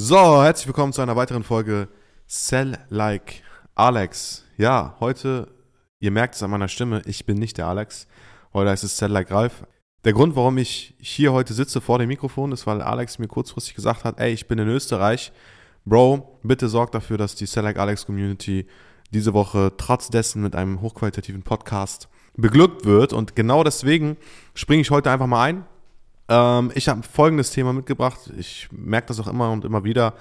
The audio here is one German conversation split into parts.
So, herzlich willkommen zu einer weiteren Folge Sell Like Alex. Ja, heute, ihr merkt es an meiner Stimme, ich bin nicht der Alex. Heute heißt es Sell Like Ralf. Der Grund, warum ich hier heute sitze vor dem Mikrofon, ist, weil Alex mir kurzfristig gesagt hat, ey, ich bin in Österreich. Bro, bitte sorg dafür, dass die Sell Like Alex Community diese Woche trotz dessen mit einem hochqualitativen Podcast beglückt wird. Und genau deswegen springe ich heute einfach mal ein. Ähm, ich habe folgendes Thema mitgebracht. Ich merke das auch immer und immer wieder.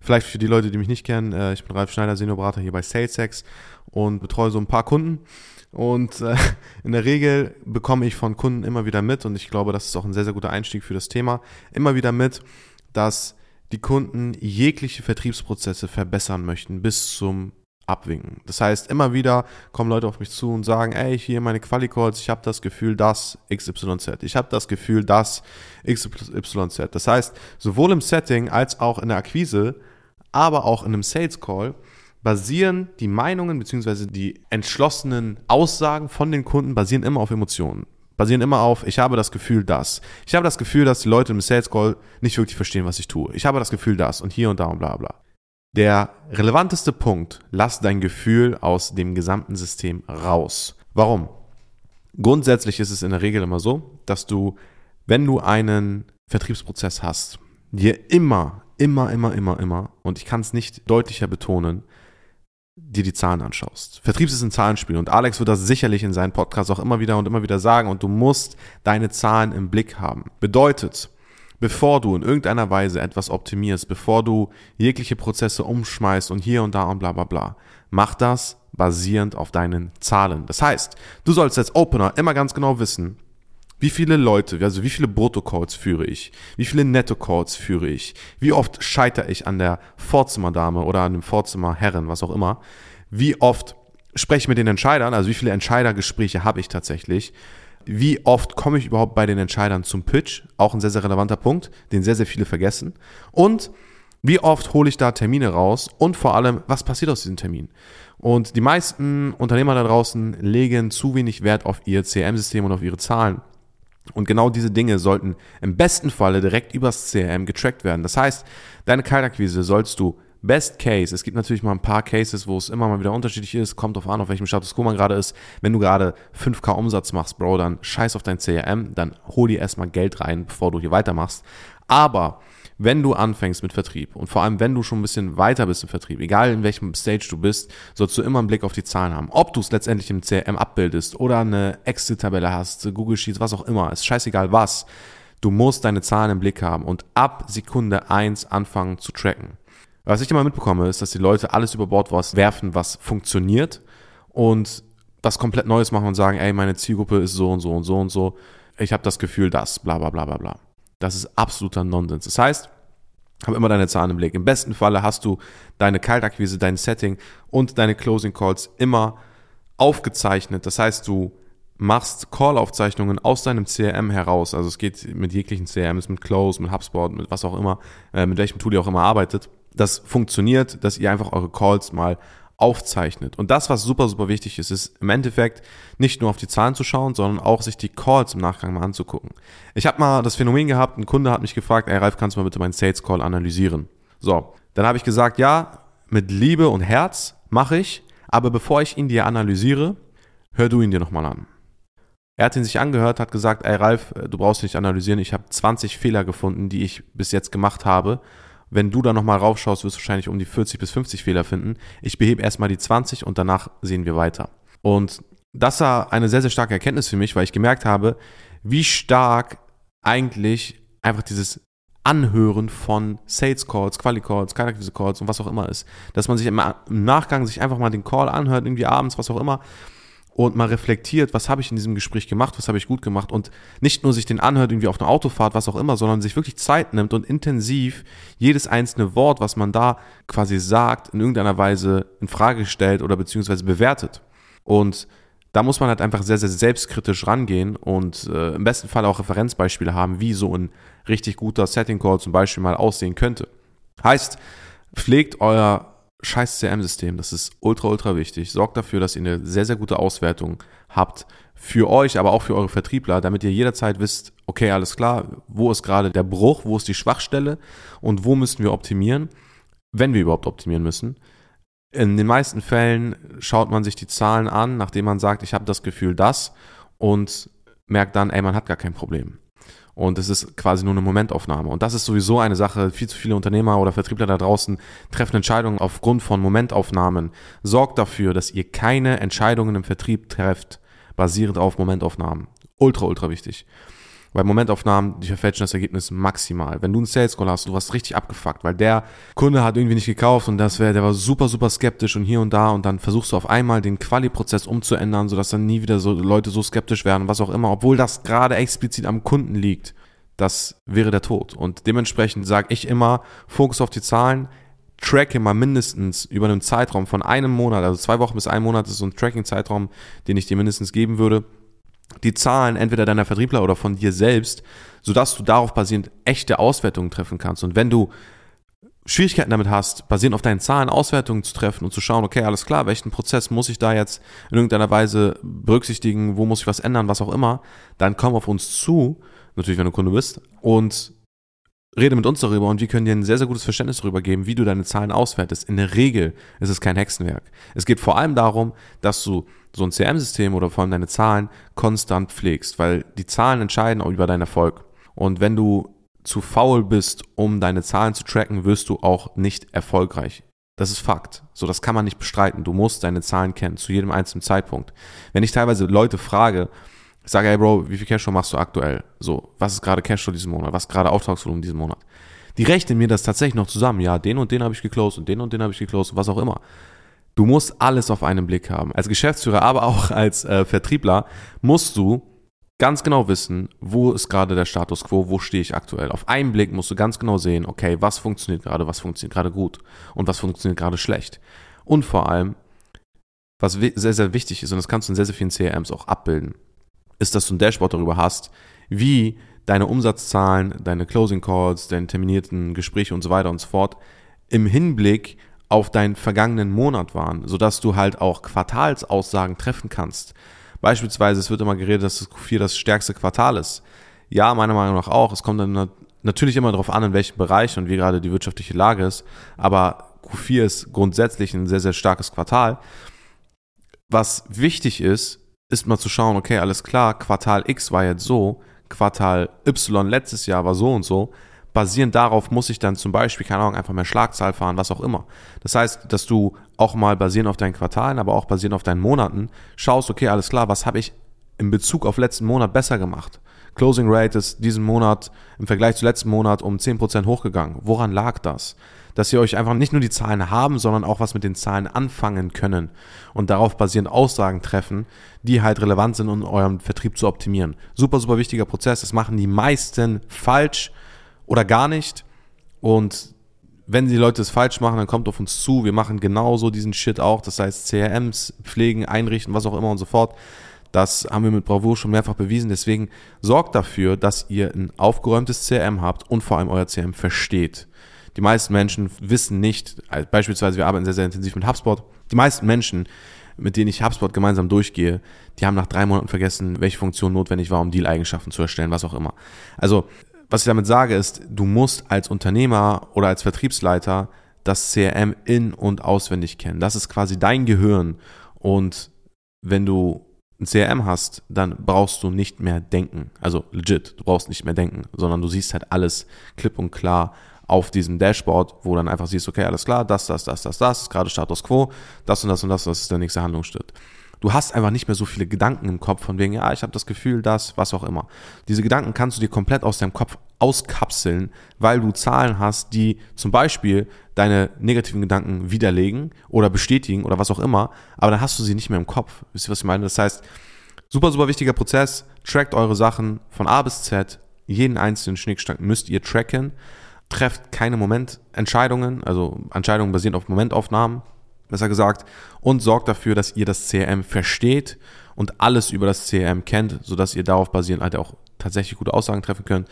Vielleicht für die Leute, die mich nicht kennen, äh, ich bin Ralf Schneider, Seniorberater hier bei SalesX und betreue so ein paar Kunden. Und äh, in der Regel bekomme ich von Kunden immer wieder mit, und ich glaube, das ist auch ein sehr, sehr guter Einstieg für das Thema, immer wieder mit, dass die Kunden jegliche Vertriebsprozesse verbessern möchten bis zum abwinken. Das heißt, immer wieder kommen Leute auf mich zu und sagen, ey, hier meine Quali-Calls, ich habe das Gefühl, dass XYZ. Ich habe das Gefühl, dass XYZ. Das heißt, sowohl im Setting als auch in der Akquise, aber auch in einem Sales-Call basieren die Meinungen bzw. die entschlossenen Aussagen von den Kunden basieren immer auf Emotionen. Basieren immer auf, ich habe das Gefühl, dass. Ich habe das Gefühl, dass die Leute im Sales Call nicht wirklich verstehen, was ich tue. Ich habe das Gefühl, dass und hier und da und bla bla. Der relevanteste Punkt, lass dein Gefühl aus dem gesamten System raus. Warum? Grundsätzlich ist es in der Regel immer so, dass du, wenn du einen Vertriebsprozess hast, dir immer, immer, immer, immer, immer, und ich kann es nicht deutlicher betonen, dir die Zahlen anschaust. Vertriebs ist ein Zahlenspiel und Alex wird das sicherlich in seinen Podcasts auch immer wieder und immer wieder sagen und du musst deine Zahlen im Blick haben. Bedeutet, bevor du in irgendeiner Weise etwas optimierst, bevor du jegliche Prozesse umschmeißt und hier und da und bla bla bla, mach das basierend auf deinen Zahlen. Das heißt, du sollst als Opener immer ganz genau wissen, wie viele Leute, also wie viele Brutto-Calls führe ich? Wie viele Netto-Calls führe ich? Wie oft scheitere ich an der Vorzimmerdame oder an dem Vorzimmerherren, was auch immer? Wie oft spreche ich mit den Entscheidern? Also wie viele Entscheidergespräche habe ich tatsächlich? Wie oft komme ich überhaupt bei den Entscheidern zum Pitch? Auch ein sehr, sehr relevanter Punkt, den sehr, sehr viele vergessen. Und wie oft hole ich da Termine raus? Und vor allem, was passiert aus diesen Terminen? Und die meisten Unternehmer da draußen legen zu wenig Wert auf ihr CRM-System und auf ihre Zahlen. Und genau diese Dinge sollten im besten Falle direkt übers CRM getrackt werden. Das heißt, deine Kaltakquise sollst du Best Case, es gibt natürlich mal ein paar Cases, wo es immer mal wieder unterschiedlich ist, kommt drauf an, auf welchem Status quo man gerade ist. Wenn du gerade 5k Umsatz machst, Bro, dann scheiß auf dein CRM, dann hol dir erstmal Geld rein, bevor du hier weitermachst. Aber wenn du anfängst mit Vertrieb und vor allem wenn du schon ein bisschen weiter bist im Vertrieb, egal in welchem Stage du bist, sollst du immer einen Blick auf die Zahlen haben. Ob du es letztendlich im CRM abbildest oder eine Excel-Tabelle hast, Google Sheets, was auch immer, ist scheißegal was. Du musst deine Zahlen im Blick haben und ab Sekunde eins anfangen zu tracken. Was ich immer mitbekomme, ist, dass die Leute alles über Bord was werfen, was funktioniert und was komplett Neues machen und sagen, ey, meine Zielgruppe ist so und so und so und so. Ich habe das Gefühl, dass, bla bla bla bla bla. Das ist absoluter Nonsens. Das heißt, habe immer deine Zahlen im Blick. Im besten Falle hast du deine Kaltakquise, dein Setting und deine Closing Calls immer aufgezeichnet. Das heißt, du machst Call-Aufzeichnungen aus deinem CRM heraus. Also es geht mit jeglichen CRMs, mit Close, mit HubSpot, mit was auch immer, äh, mit welchem Tool ihr auch immer arbeitet das funktioniert, dass ihr einfach eure Calls mal aufzeichnet. Und das, was super, super wichtig ist, ist im Endeffekt nicht nur auf die Zahlen zu schauen, sondern auch sich die Calls im Nachgang mal anzugucken. Ich habe mal das Phänomen gehabt, ein Kunde hat mich gefragt, ey Ralf, kannst du mal bitte meinen Sales Call analysieren? So, dann habe ich gesagt, ja, mit Liebe und Herz mache ich, aber bevor ich ihn dir analysiere, hör du ihn dir nochmal an. Er hat ihn sich angehört, hat gesagt, ey Ralf, du brauchst nicht analysieren, ich habe 20 Fehler gefunden, die ich bis jetzt gemacht habe wenn du da nochmal raufschaust, wirst du wahrscheinlich um die 40 bis 50 Fehler finden. Ich behebe erstmal die 20 und danach sehen wir weiter. Und das war eine sehr, sehr starke Erkenntnis für mich, weil ich gemerkt habe, wie stark eigentlich einfach dieses Anhören von Sales Calls, Quali Calls, Charakter Calls und was auch immer ist. Dass man sich im Nachgang sich einfach mal den Call anhört, irgendwie abends, was auch immer, und mal reflektiert, was habe ich in diesem Gespräch gemacht, was habe ich gut gemacht und nicht nur sich den anhört irgendwie auf einer Autofahrt, was auch immer, sondern sich wirklich Zeit nimmt und intensiv jedes einzelne Wort, was man da quasi sagt, in irgendeiner Weise in Frage stellt oder beziehungsweise bewertet. Und da muss man halt einfach sehr, sehr selbstkritisch rangehen und äh, im besten Fall auch Referenzbeispiele haben, wie so ein richtig guter Setting Call zum Beispiel mal aussehen könnte. Heißt, pflegt euer scheiß CRM-System. Das ist ultra, ultra wichtig. Sorgt dafür, dass ihr eine sehr, sehr gute Auswertung habt für euch, aber auch für eure Vertriebler, damit ihr jederzeit wisst, okay, alles klar, wo ist gerade der Bruch, wo ist die Schwachstelle und wo müssen wir optimieren, wenn wir überhaupt optimieren müssen. In den meisten Fällen schaut man sich die Zahlen an, nachdem man sagt, ich habe das Gefühl das und merkt dann, ey, man hat gar kein Problem. Und es ist quasi nur eine Momentaufnahme. Und das ist sowieso eine Sache, viel zu viele Unternehmer oder Vertriebler da draußen treffen Entscheidungen aufgrund von Momentaufnahmen. Sorgt dafür, dass ihr keine Entscheidungen im Vertrieb trefft, basierend auf Momentaufnahmen. Ultra, ultra wichtig. Weil Momentaufnahmen, die verfälschen das Ergebnis maximal. Wenn du einen Sales Call hast, du warst richtig abgefuckt, weil der Kunde hat irgendwie nicht gekauft und das wäre, der war super, super skeptisch und hier und da und dann versuchst du auf einmal den Quali-Prozess umzuändern, sodass dann nie wieder so Leute so skeptisch werden, was auch immer, obwohl das gerade explizit am Kunden liegt. Das wäre der Tod. Und dementsprechend sage ich immer, Fokus auf die Zahlen, tracke mal mindestens über einen Zeitraum von einem Monat, also zwei Wochen bis ein Monat ist so ein Tracking-Zeitraum, den ich dir mindestens geben würde, die Zahlen entweder deiner Vertriebler oder von dir selbst, sodass du darauf basierend echte Auswertungen treffen kannst. Und wenn du Schwierigkeiten damit hast, basierend auf deinen Zahlen Auswertungen zu treffen und zu schauen, okay, alles klar, welchen Prozess muss ich da jetzt in irgendeiner Weise berücksichtigen, wo muss ich was ändern, was auch immer, dann komm auf uns zu, natürlich wenn du Kunde bist, und rede mit uns darüber und wir können dir ein sehr, sehr gutes Verständnis darüber geben, wie du deine Zahlen auswertest. In der Regel ist es kein Hexenwerk. Es geht vor allem darum, dass du so ein CRM-System oder vor allem deine Zahlen konstant pflegst, weil die Zahlen entscheiden auch über deinen Erfolg. Und wenn du zu faul bist, um deine Zahlen zu tracken, wirst du auch nicht erfolgreich. Das ist Fakt. So, das kann man nicht bestreiten. Du musst deine Zahlen kennen, zu jedem einzelnen Zeitpunkt. Wenn ich teilweise Leute frage, ich sage, hey Bro, wie viel Cashflow machst du aktuell? So, was ist gerade Cashflow diesen Monat? Was ist gerade Auftragsvolumen diesen Monat? Die rechnen mir das tatsächlich noch zusammen. Ja, den und den habe ich geclosed und den und den habe ich geclosed und was auch immer. Du musst alles auf einen Blick haben. Als Geschäftsführer, aber auch als äh, Vertriebler musst du ganz genau wissen, wo ist gerade der Status quo, wo stehe ich aktuell. Auf einen Blick musst du ganz genau sehen, okay, was funktioniert gerade, was funktioniert gerade gut und was funktioniert gerade schlecht. Und vor allem, was sehr, sehr wichtig ist, und das kannst du in sehr, sehr vielen CRMs auch abbilden, ist, dass du ein Dashboard darüber hast, wie deine Umsatzzahlen, deine Closing Calls, deine terminierten Gespräche und so weiter und so fort im Hinblick auf deinen vergangenen Monat waren, sodass du halt auch Quartalsaussagen treffen kannst. Beispielsweise, es wird immer geredet, dass das Q4 das stärkste Quartal ist. Ja, meiner Meinung nach auch. Es kommt dann natürlich immer darauf an, in welchem Bereich und wie gerade die wirtschaftliche Lage ist. Aber Q4 ist grundsätzlich ein sehr, sehr starkes Quartal. Was wichtig ist, ist mal zu schauen, okay, alles klar, Quartal X war jetzt so, Quartal Y letztes Jahr war so und so basierend darauf muss ich dann zum Beispiel, keine Ahnung, einfach mehr Schlagzahl fahren, was auch immer. Das heißt, dass du auch mal basierend auf deinen Quartalen, aber auch basierend auf deinen Monaten schaust, okay, alles klar, was habe ich in Bezug auf letzten Monat besser gemacht? Closing Rate ist diesen Monat im Vergleich zu letzten Monat um 10% hochgegangen. Woran lag das? Dass ihr euch einfach nicht nur die Zahlen haben, sondern auch was mit den Zahlen anfangen können und darauf basierend Aussagen treffen, die halt relevant sind, um euren Vertrieb zu optimieren. Super, super wichtiger Prozess. Das machen die meisten falsch oder gar nicht. Und wenn die Leute es falsch machen, dann kommt auf uns zu. Wir machen genauso diesen Shit auch. Das heißt, CRMs pflegen, einrichten, was auch immer und so fort. Das haben wir mit Bravour schon mehrfach bewiesen. Deswegen sorgt dafür, dass ihr ein aufgeräumtes CRM habt und vor allem euer CRM versteht. Die meisten Menschen wissen nicht, also beispielsweise wir arbeiten sehr, sehr intensiv mit HubSpot. Die meisten Menschen, mit denen ich HubSpot gemeinsam durchgehe, die haben nach drei Monaten vergessen, welche Funktion notwendig war, um Deal-Eigenschaften zu erstellen, was auch immer. Also was ich damit sage, ist, du musst als Unternehmer oder als Vertriebsleiter das CRM in- und auswendig kennen. Das ist quasi dein Gehirn. Und wenn du ein CRM hast, dann brauchst du nicht mehr denken. Also legit, du brauchst nicht mehr denken, sondern du siehst halt alles klipp und klar auf diesem Dashboard, wo dann einfach siehst, okay, alles klar, das, das, das, das, das, gerade Status Quo, das und das und das, das ist der nächste Handlungsschritt du hast einfach nicht mehr so viele Gedanken im Kopf von wegen, ja, ich habe das Gefühl, das, was auch immer. Diese Gedanken kannst du dir komplett aus deinem Kopf auskapseln, weil du Zahlen hast, die zum Beispiel deine negativen Gedanken widerlegen oder bestätigen oder was auch immer, aber dann hast du sie nicht mehr im Kopf. Wisst ihr, was ich meine? Das heißt, super, super wichtiger Prozess, trackt eure Sachen von A bis Z, jeden einzelnen Schnickschnack müsst ihr tracken, trefft keine Momententscheidungen, also Entscheidungen basierend auf Momentaufnahmen, besser gesagt, und sorgt dafür, dass ihr das CRM versteht und alles über das CRM kennt, sodass ihr darauf basierend halt auch tatsächlich gute Aussagen treffen könnt.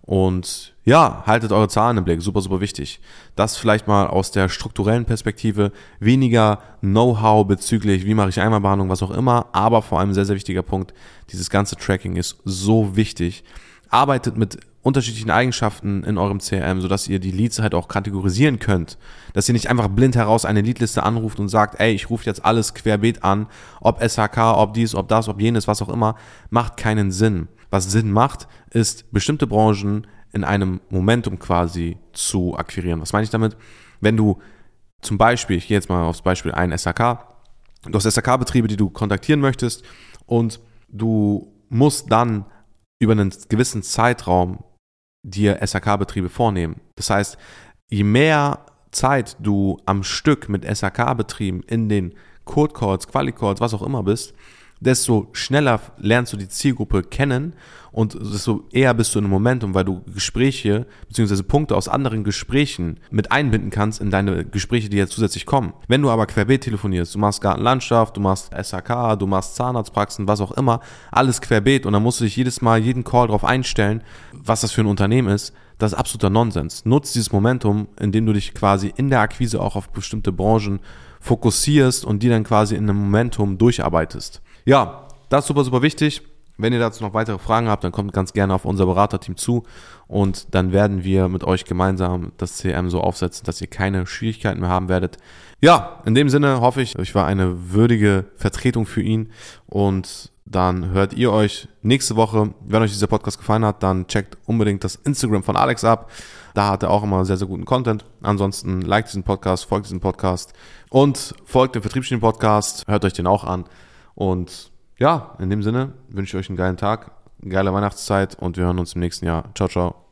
Und ja, haltet eure Zahlen im Blick, super, super wichtig. Das vielleicht mal aus der strukturellen Perspektive, weniger Know-how bezüglich, wie mache ich Einmalbehandlung, was auch immer, aber vor allem sehr, sehr wichtiger Punkt, dieses ganze Tracking ist so wichtig. Arbeitet mit unterschiedlichen Eigenschaften in eurem CRM, sodass ihr die Leads halt auch kategorisieren könnt. Dass ihr nicht einfach blind heraus eine Leadliste anruft und sagt, ey, ich rufe jetzt alles querbeet an, ob SHK, ob dies, ob das, ob jenes, was auch immer, macht keinen Sinn. Was Sinn macht, ist bestimmte Branchen in einem Momentum quasi zu akquirieren. Was meine ich damit? Wenn du zum Beispiel, ich gehe jetzt mal aufs Beispiel ein SAK, du hast SAK-Betriebe, die du kontaktieren möchtest und du musst dann über einen gewissen Zeitraum dir SAK-Betriebe vornehmen. Das heißt, je mehr Zeit du am Stück mit SAK-Betrieben in den Code Calls, Quali Calls, was auch immer bist, desto schneller lernst du die Zielgruppe kennen und desto eher bist du in einem Momentum, weil du Gespräche bzw. Punkte aus anderen Gesprächen mit einbinden kannst in deine Gespräche, die jetzt zusätzlich kommen. Wenn du aber querbeet telefonierst, du machst Gartenlandschaft, du machst SAK, du machst Zahnarztpraxen, was auch immer, alles querbeet und dann musst du dich jedes Mal jeden Call darauf einstellen, was das für ein Unternehmen ist, das ist absoluter Nonsens. Nutz dieses Momentum, indem du dich quasi in der Akquise auch auf bestimmte Branchen fokussierst und die dann quasi in einem Momentum durcharbeitest. Ja, das ist super, super wichtig. Wenn ihr dazu noch weitere Fragen habt, dann kommt ganz gerne auf unser Beraterteam zu und dann werden wir mit euch gemeinsam das CM so aufsetzen, dass ihr keine Schwierigkeiten mehr haben werdet. Ja, in dem Sinne hoffe ich, ich war eine würdige Vertretung für ihn und dann hört ihr euch nächste Woche. Wenn euch dieser Podcast gefallen hat, dann checkt unbedingt das Instagram von Alex ab. Da hat er auch immer sehr, sehr guten Content. Ansonsten liked diesen Podcast, folgt diesem Podcast und folgt dem Vertriebsstudien Podcast. Hört euch den auch an. Und ja, in dem Sinne wünsche ich euch einen geilen Tag, geile Weihnachtszeit und wir hören uns im nächsten Jahr. Ciao, ciao.